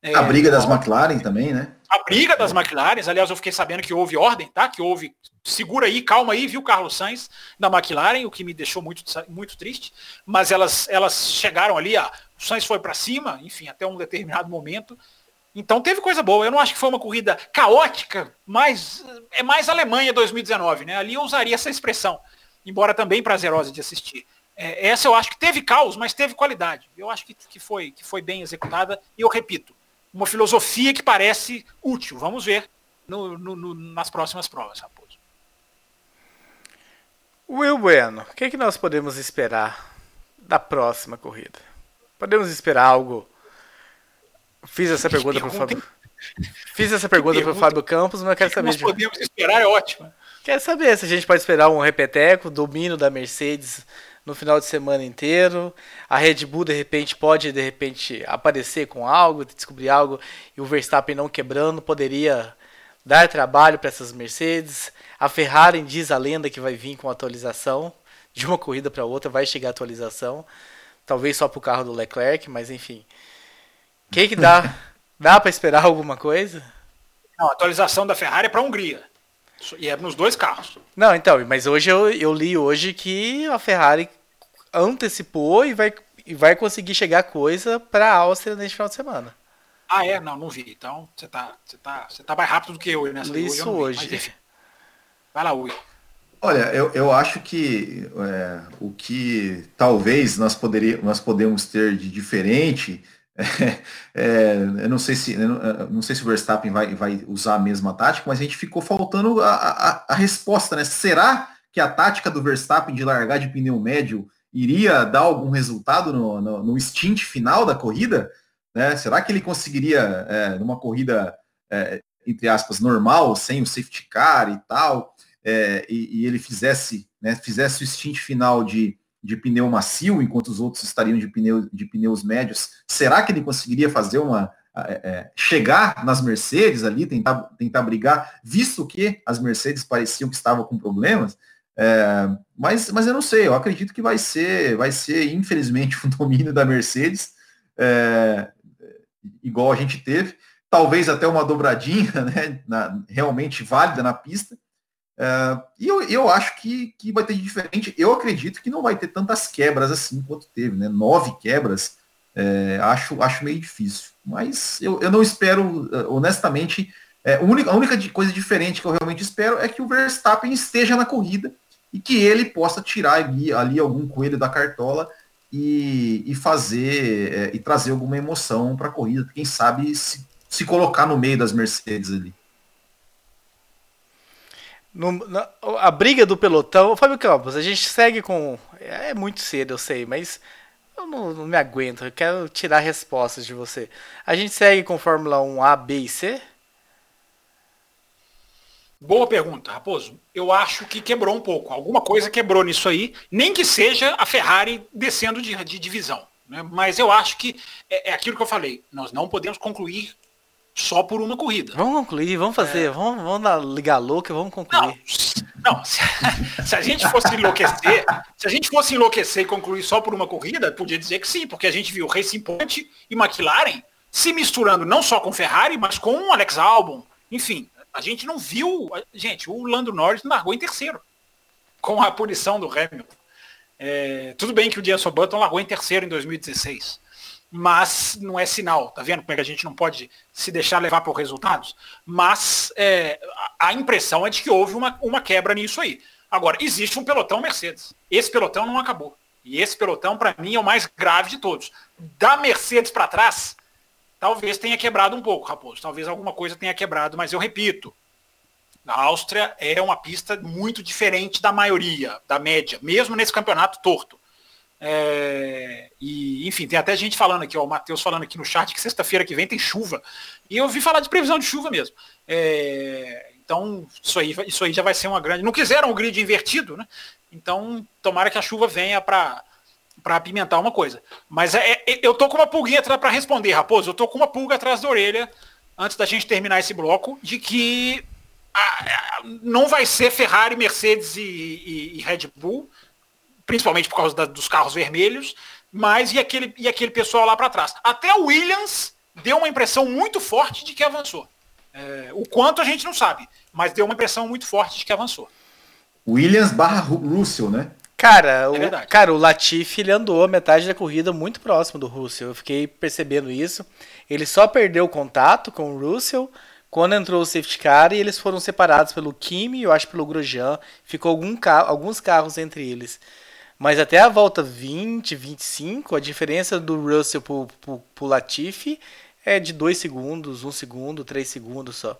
é, a briga das McLaren também, né? A briga das McLaren, aliás, eu fiquei sabendo que houve ordem, tá? Que houve. Segura aí, calma aí, viu, Carlos Sainz da McLaren, o que me deixou muito, muito triste. Mas elas, elas chegaram ali, a, o Sainz foi para cima, enfim, até um determinado momento. Então teve coisa boa. Eu não acho que foi uma corrida caótica, mas é mais Alemanha 2019, né? Ali eu usaria essa expressão, embora também prazerosa de assistir. É, essa eu acho que teve caos, mas teve qualidade. Eu acho que, que, foi, que foi bem executada. E eu repito, uma filosofia que parece útil. Vamos ver no, no, no, nas próximas provas, Raposo. Will Bueno, o que, é que nós podemos esperar da próxima corrida? Podemos esperar algo? Fiz essa pergunta para o Fábio. Fiz essa pergunta para o Fábio Campos, mas eu quero saber. Que nós podemos esperar é ótimo. Quero saber se a gente pode esperar um repeteco, domínio da Mercedes no final de semana inteiro. A Red Bull de repente pode de repente aparecer com algo, descobrir algo e o Verstappen não quebrando poderia dar trabalho para essas Mercedes. A Ferrari diz a lenda que vai vir com atualização de uma corrida para outra, vai chegar atualização. Talvez só para o carro do Leclerc, mas enfim. O que, que dá? dá para esperar alguma coisa? Não, a atualização da Ferrari é para a Hungria. E é nos dois carros. Não, então, mas hoje eu, eu li hoje que a Ferrari antecipou e vai, e vai conseguir chegar coisa para a Áustria neste final de semana. Ah, é? Não, não vi. Então, você tá, você tá, você tá mais rápido do que eu nessa Li isso hoje. Mas, vai lá, Will. Olha, eu, eu acho que é, o que talvez nós, poderia, nós podemos ter de diferente É, eu não sei se eu não sei se o Verstappen vai, vai usar a mesma tática, mas a gente ficou faltando a, a, a, resposta, né? Será que a tática do Verstappen de largar de pneu médio iria dar algum resultado no, no, no stint final da corrida? Né? Será que ele conseguiria, é, numa corrida, é, entre aspas, normal, sem o safety car e tal, é, e, e, ele fizesse, né, fizesse o stint final de de pneu macio, enquanto os outros estariam de, pneu, de pneus médios. Será que ele conseguiria fazer uma. É, é, chegar nas Mercedes ali, tentar, tentar brigar, visto que as Mercedes pareciam que estavam com problemas? É, mas, mas eu não sei, eu acredito que vai ser, vai ser, infelizmente, um domínio da Mercedes, é, igual a gente teve. Talvez até uma dobradinha, né, na, realmente válida na pista, Uh, e eu, eu acho que, que vai ter de diferente. Eu acredito que não vai ter tantas quebras assim quanto teve, né? Nove quebras, é, acho, acho meio difícil. Mas eu, eu não espero, eh, honestamente, é, a, única, a única coisa diferente que eu realmente espero é que o Verstappen esteja na corrida e que ele possa tirar ali, ali algum coelho da cartola e, e fazer é, e trazer alguma emoção para a corrida. Quem sabe se, se colocar no meio das Mercedes ali. No, na, a briga do pelotão. Fábio Campos, a gente segue com. É muito cedo, eu sei, mas eu não, não me aguento. Eu quero tirar respostas de você. A gente segue com Fórmula 1 A, B e C? Boa pergunta, Raposo. Eu acho que quebrou um pouco. Alguma coisa quebrou nisso aí, nem que seja a Ferrari descendo de, de divisão. Né? Mas eu acho que é, é, aquilo que eu falei. Nós não podemos concluir só por uma corrida. Vamos concluir, vamos fazer, é... vamos, vamos dar, ligar louca, vamos concluir. Não, não se, se, a gente fosse enlouquecer, se a gente fosse enlouquecer e concluir só por uma corrida, podia dizer que sim, porque a gente viu Racing Point e McLaren se misturando não só com Ferrari, mas com o Alex Albon. Enfim, a gente não viu. Gente, o Lando Norris largou em terceiro com a punição do Hamilton. É, tudo bem que o Jenson Button largou em terceiro em 2016 mas não é sinal, tá vendo como é que a gente não pode se deixar levar por resultados? Mas é, a impressão é de que houve uma, uma quebra nisso aí. Agora, existe um pelotão Mercedes. Esse pelotão não acabou. E esse pelotão, para mim, é o mais grave de todos. Da Mercedes para trás, talvez tenha quebrado um pouco, Raposo. Talvez alguma coisa tenha quebrado, mas eu repito, a Áustria é uma pista muito diferente da maioria, da média, mesmo nesse campeonato torto. É, e, enfim, tem até gente falando aqui, ó, o Matheus falando aqui no chat que sexta-feira que vem tem chuva. E eu ouvi falar de previsão de chuva mesmo. É, então, isso aí, isso aí já vai ser uma grande. Não quiseram o grid invertido, né? Então, tomara que a chuva venha para para apimentar uma coisa. Mas é, é, eu tô com uma pulguinha para responder, Raposo. Eu tô com uma pulga atrás da orelha, antes da gente terminar esse bloco, de que a, a, não vai ser Ferrari, Mercedes e, e, e Red Bull principalmente por causa da, dos carros vermelhos, mas e aquele, e aquele pessoal lá para trás. Até o Williams deu uma impressão muito forte de que avançou. É, o quanto a gente não sabe, mas deu uma impressão muito forte de que avançou. Williams barra Russell, né? Cara, é o, cara, o Latifi ele andou a metade da corrida muito próximo do Russell. Eu fiquei percebendo isso. Ele só perdeu o contato com o Russell quando entrou o safety car e eles foram separados pelo Kimi e eu acho pelo Grosjean. Ficou algum carro, alguns carros entre eles. Mas até a volta 20, 25, a diferença do Russell pro, pro, pro Latifi é de 2 segundos, 1 um segundo, 3 segundos só.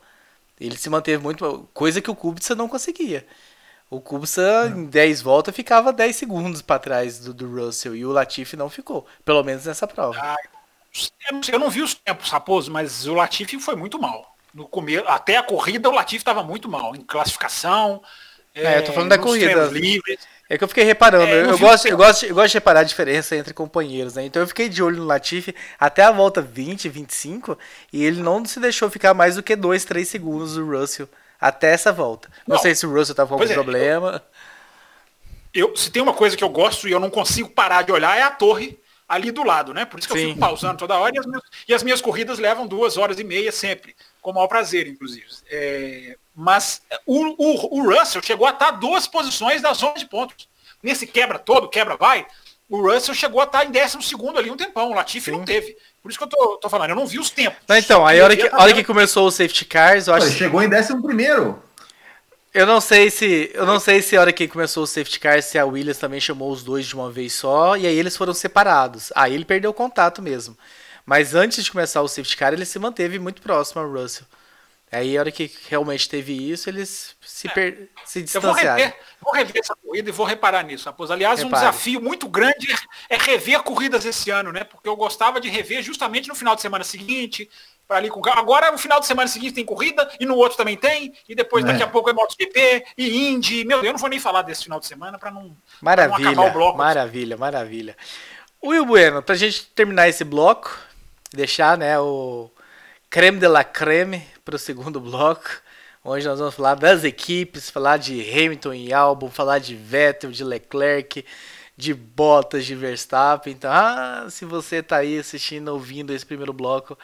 Ele se manteve muito. Coisa que o Kubica não conseguia. O Kubica em 10 voltas ficava 10 segundos para trás do, do, Russell e o Latifi não ficou. Pelo menos nessa prova. Ah, eu não vi os tempos, Raposo, mas o Latifi foi muito mal. No começo, até a corrida o Latifi estava muito mal. Em classificação. É, eu tô falando da corrida. Livres. É que eu fiquei reparando, é, eu, gosto, eu, gosto, eu gosto de reparar a diferença entre companheiros, né? Então eu fiquei de olho no Latifi até a volta 20, 25, e ele não se deixou ficar mais do que 2, 3 segundos do Russell até essa volta. Não, não sei se o Russell tava com algum é, problema. Eu, eu, se tem uma coisa que eu gosto e eu não consigo parar de olhar é a torre ali do lado, né? Por isso que Sim. eu fico pausando toda hora e as, minhas, e as minhas corridas levam duas horas e meia sempre, com o maior prazer, inclusive. É, mas o, o, o Russell chegou a estar duas posições da zona de pontos. Nesse quebra todo, quebra vai, o Russell chegou a estar em décimo segundo ali um tempão. O Latifi Sim. não teve. Por isso que eu tô, tô falando, eu não vi os tempos. Não, então, aí a hora que, a hora que começou o safety cars, eu acho. Ele chegou em décimo primeiro. Eu não sei se. Eu não sei se a hora que começou o safety car, se a Williams também chamou os dois de uma vez só, e aí eles foram separados. Aí ele perdeu o contato mesmo. Mas antes de começar o safety car, ele se manteve muito próximo ao Russell. Aí, a hora que realmente teve isso, eles se, é. per... se distanciaram. Eu vou rever, vou rever, essa corrida e vou reparar nisso, Raposo. Aliás, Repare. um desafio muito grande é rever corridas esse ano, né? Porque eu gostava de rever justamente no final de semana seguinte, para ali com Agora, no final de semana seguinte tem corrida, e no outro também tem, e depois é. daqui a pouco é MotoGP e Indy. Meu Deus, eu não vou nem falar desse final de semana para não, maravilha, não acabar o bloco. Maravilha, maravilha. Will Bueno, pra gente terminar esse bloco, deixar né, o creme de la creme para o segundo bloco, onde nós vamos falar das equipes, falar de Hamilton e Albon, falar de Vettel, de Leclerc, de Bottas, de Verstappen. Então, ah, se você está aí assistindo, ouvindo esse primeiro bloco,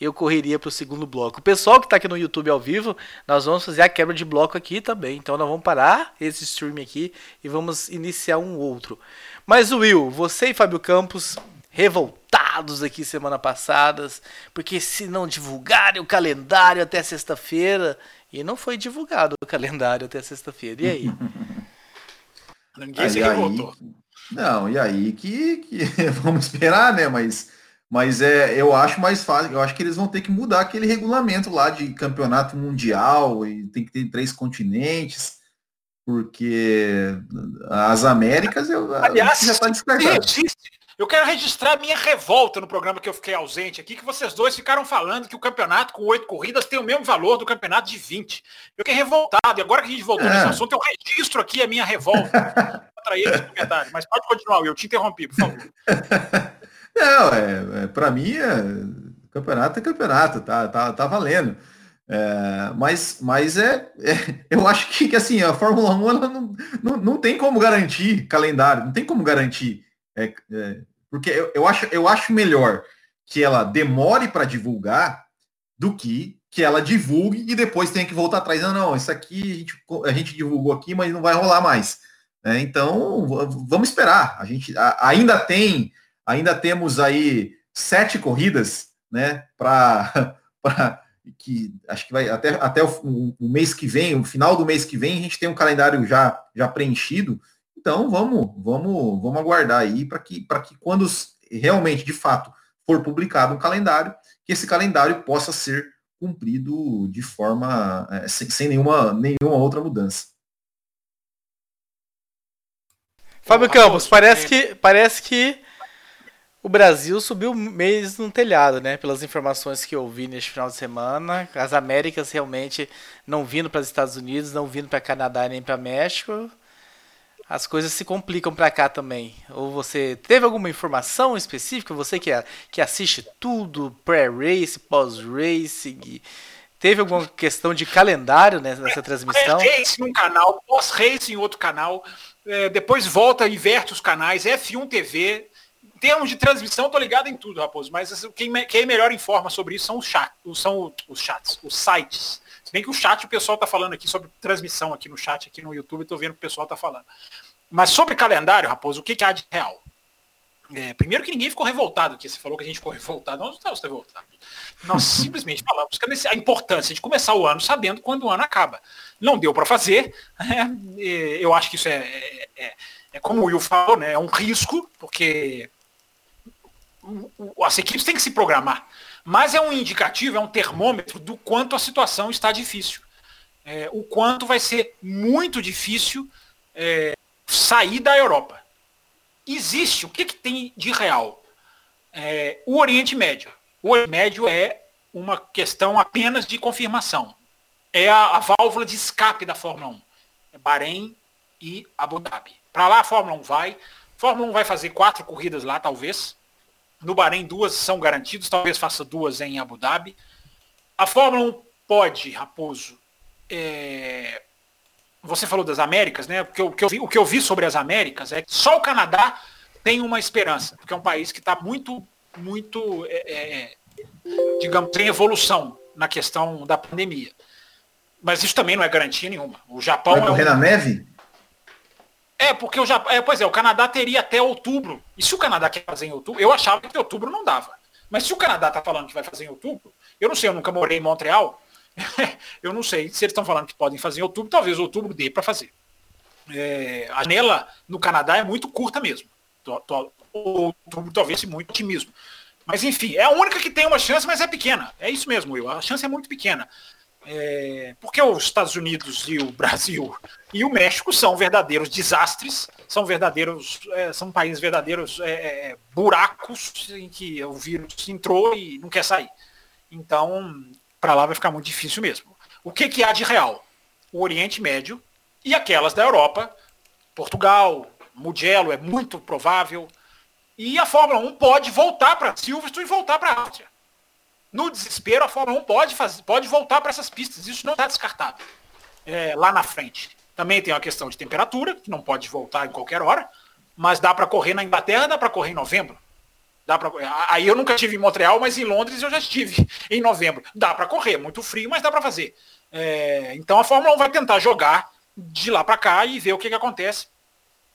eu correria para o segundo bloco. O pessoal que está aqui no YouTube ao vivo, nós vamos fazer a quebra de bloco aqui também. Então, nós vamos parar esse stream aqui e vamos iniciar um outro. Mas, Will, você e Fábio Campos revoltados aqui semana passadas, porque se não divulgarem o calendário até sexta-feira, e não foi divulgado o calendário até sexta-feira. E aí? Ninguém se revoltou. Não, e aí que, que vamos esperar, né? Mas, mas é, eu acho mais fácil. Eu acho que eles vão ter que mudar aquele regulamento lá de campeonato mundial e tem que ter três continentes. porque as Américas eu, Aliás, já está descartado. Eu quero registrar minha revolta no programa que eu fiquei ausente aqui, que vocês dois ficaram falando que o campeonato com oito corridas tem o mesmo valor do campeonato de 20. Eu fiquei revoltado. E agora que a gente voltou é. nesse assunto, eu registro aqui a minha revolta contra esse comentário. Mas pode continuar, eu te interrompi, por favor. Não, é, é para mim, é, campeonato é campeonato, tá, tá, tá valendo. É, mas mas é, é, eu acho que, que assim, a Fórmula 1 ela não, não, não tem como garantir calendário, não tem como garantir é, é, porque eu, eu, acho, eu acho melhor que ela demore para divulgar do que que ela divulgue e depois tenha que voltar atrás. Não, não, isso aqui a gente, a gente divulgou aqui, mas não vai rolar mais. É, então, vamos esperar. A gente a, ainda tem, ainda temos aí sete corridas, né, para que acho que vai até, até o, o, mês que vem, o final do mês que vem, a gente tem um calendário já, já preenchido então vamos, vamos, vamos aguardar aí para que, que quando realmente, de fato, for publicado um calendário, que esse calendário possa ser cumprido de forma é, sem, sem nenhuma, nenhuma outra mudança. Fábio Campos, parece que, parece que o Brasil subiu mês no telhado, né? Pelas informações que eu vi neste final de semana. As Américas realmente não vindo para os Estados Unidos, não vindo para Canadá nem para México as coisas se complicam para cá também. Ou você teve alguma informação específica? Você que, que assiste tudo, pré-race, pós-race, teve alguma questão de calendário nessa transmissão? Pré-race num canal, pós-race em outro canal, é, depois volta, inverte os canais, F1 TV. Em termos de transmissão, tô ligado em tudo, Raposo, mas assim, quem, quem melhor informa sobre isso são os, chat, são os chats, os sites se bem que o chat, o pessoal está falando aqui sobre transmissão aqui no chat, aqui no YouTube, estou vendo que o pessoal está falando. Mas sobre calendário, Raposo, o que, que há de real? É, primeiro que ninguém ficou revoltado, que você falou que a gente ficou revoltado. Nós não estávamos revoltados. Nós simplesmente falamos que a importância de começar o ano sabendo quando o ano acaba. Não deu para fazer. Né? Eu acho que isso é, é, é, é, como o Will falou, né? é um risco, porque as equipes têm que se programar. Mas é um indicativo, é um termômetro do quanto a situação está difícil. É, o quanto vai ser muito difícil é, sair da Europa. Existe, o que, que tem de real? É, o Oriente Médio. O Oriente Médio é uma questão apenas de confirmação. É a, a válvula de escape da Fórmula 1. É Bahrein e Abu Dhabi. Para lá a Fórmula 1 vai. A Fórmula 1 vai fazer quatro corridas lá, talvez. No Bahrein, duas são garantidas, talvez faça duas em Abu Dhabi. A Fórmula 1 pode, Raposo. É... Você falou das Américas, né? O que, eu, o, que eu vi, o que eu vi sobre as Américas é que só o Canadá tem uma esperança, porque é um país que está muito, muito, é, é, digamos, em evolução na questão da pandemia. Mas isso também não é garantia nenhuma. O Japão. Vai correr é um... na neve? É, porque o Japão. É, pois é, o Canadá teria até outubro. E se o Canadá quer fazer em outubro, eu achava que outubro não dava. Mas se o Canadá está falando que vai fazer em outubro, eu não sei, eu nunca morei em Montreal. eu não sei. Se eles estão falando que podem fazer em outubro, talvez outubro dê para fazer. É, a janela no Canadá é muito curta mesmo. Outubro talvez muito otimismo. Mas enfim, é a única que tem uma chance, mas é pequena. É isso mesmo, Will. A chance é muito pequena. É, porque os Estados Unidos e o Brasil e o México são verdadeiros desastres, são verdadeiros, é, são países verdadeiros é, é buracos em que o vírus entrou e não quer sair. Então, para lá vai ficar muito difícil mesmo. O que, que há de real? O Oriente Médio e aquelas da Europa, Portugal, Mugello é muito provável. E a Fórmula 1 pode voltar para Silverstone e voltar para a Áustria no desespero, a Fórmula 1 pode, fazer, pode voltar para essas pistas. Isso não está descartado é, lá na frente. Também tem uma questão de temperatura, que não pode voltar em qualquer hora, mas dá para correr na Inglaterra, dá para correr em novembro. Dá pra, aí eu nunca estive em Montreal, mas em Londres eu já estive em novembro. Dá para correr, muito frio, mas dá para fazer. É, então a Fórmula 1 vai tentar jogar de lá para cá e ver o que, que acontece.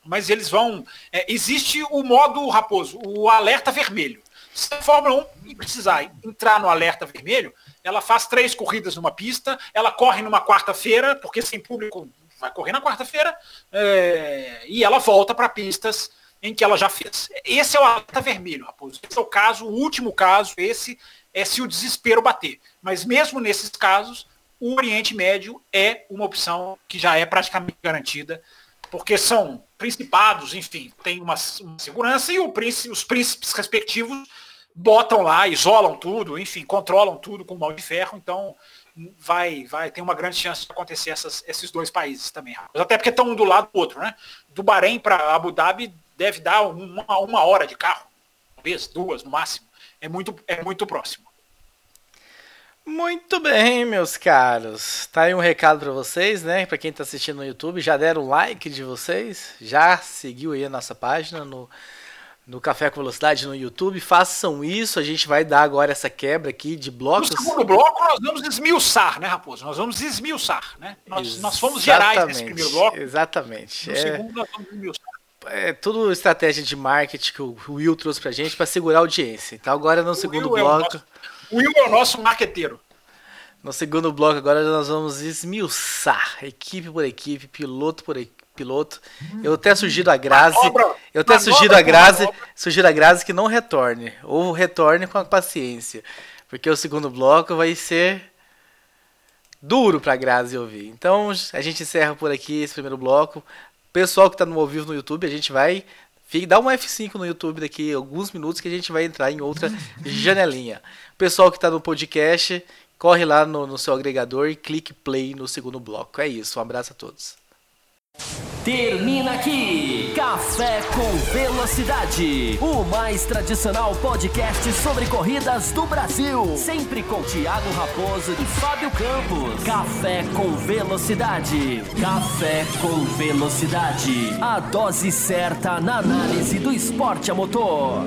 Mas eles vão. É, existe o modo raposo, o alerta vermelho. Se a Fórmula 1 precisar entrar no alerta vermelho, ela faz três corridas numa pista, ela corre numa quarta-feira, porque sem público vai correr na quarta-feira, é, e ela volta para pistas em que ela já fez. Esse é o alerta vermelho, Raposo. Esse é o caso, o último caso, esse é se o desespero bater. Mas mesmo nesses casos, o Oriente Médio é uma opção que já é praticamente garantida, porque são principados, enfim, tem uma, uma segurança e príncipe, os príncipes respectivos botam lá, isolam tudo, enfim, controlam tudo com mal de ferro, então vai, vai ter uma grande chance de acontecer essas, esses dois países também. Até porque estão um do lado do outro, né? Do Bahrein para Abu Dhabi deve dar uma, uma hora de carro, talvez duas no máximo. É muito, é muito próximo. Muito bem, meus caros. Tá aí um recado para vocês, né? Para quem tá assistindo no YouTube, já deram o like de vocês, já seguiu aí a nossa página no no Café com Velocidade no YouTube. Façam isso, a gente vai dar agora essa quebra aqui de blocos. No segundo bloco nós vamos esmiuçar, né, Raposo? Nós vamos esmiuçar, né? Nós, nós fomos gerais nesse primeiro bloco. Exatamente. No é, segundo nós vamos esmiuçar. É tudo estratégia de marketing que o Will trouxe pra gente para segurar a audiência. Então agora no o segundo Will bloco... É o, nosso, o Will é o nosso marqueteiro. No segundo bloco agora nós vamos esmiuçar, equipe por equipe, piloto por piloto. Eu até sugiro a Grazi, eu até sugiro a Grazi, sugiro a Grazi que não retorne, ou retorne com a paciência, porque o segundo bloco vai ser duro para a Grazi ouvir. Então a gente encerra por aqui esse primeiro bloco. Pessoal que está no ao vivo no YouTube, a gente vai Dá um F5 no YouTube daqui a alguns minutos que a gente vai entrar em outra janelinha. Pessoal que está no podcast, corre lá no, no seu agregador e clique play no segundo bloco. É isso, um abraço a todos. Termina aqui Café com Velocidade, o mais tradicional podcast sobre corridas do Brasil. Sempre com Thiago Raposo e Fábio Campos. Café com Velocidade. Café com Velocidade. A dose certa na análise do esporte a motor.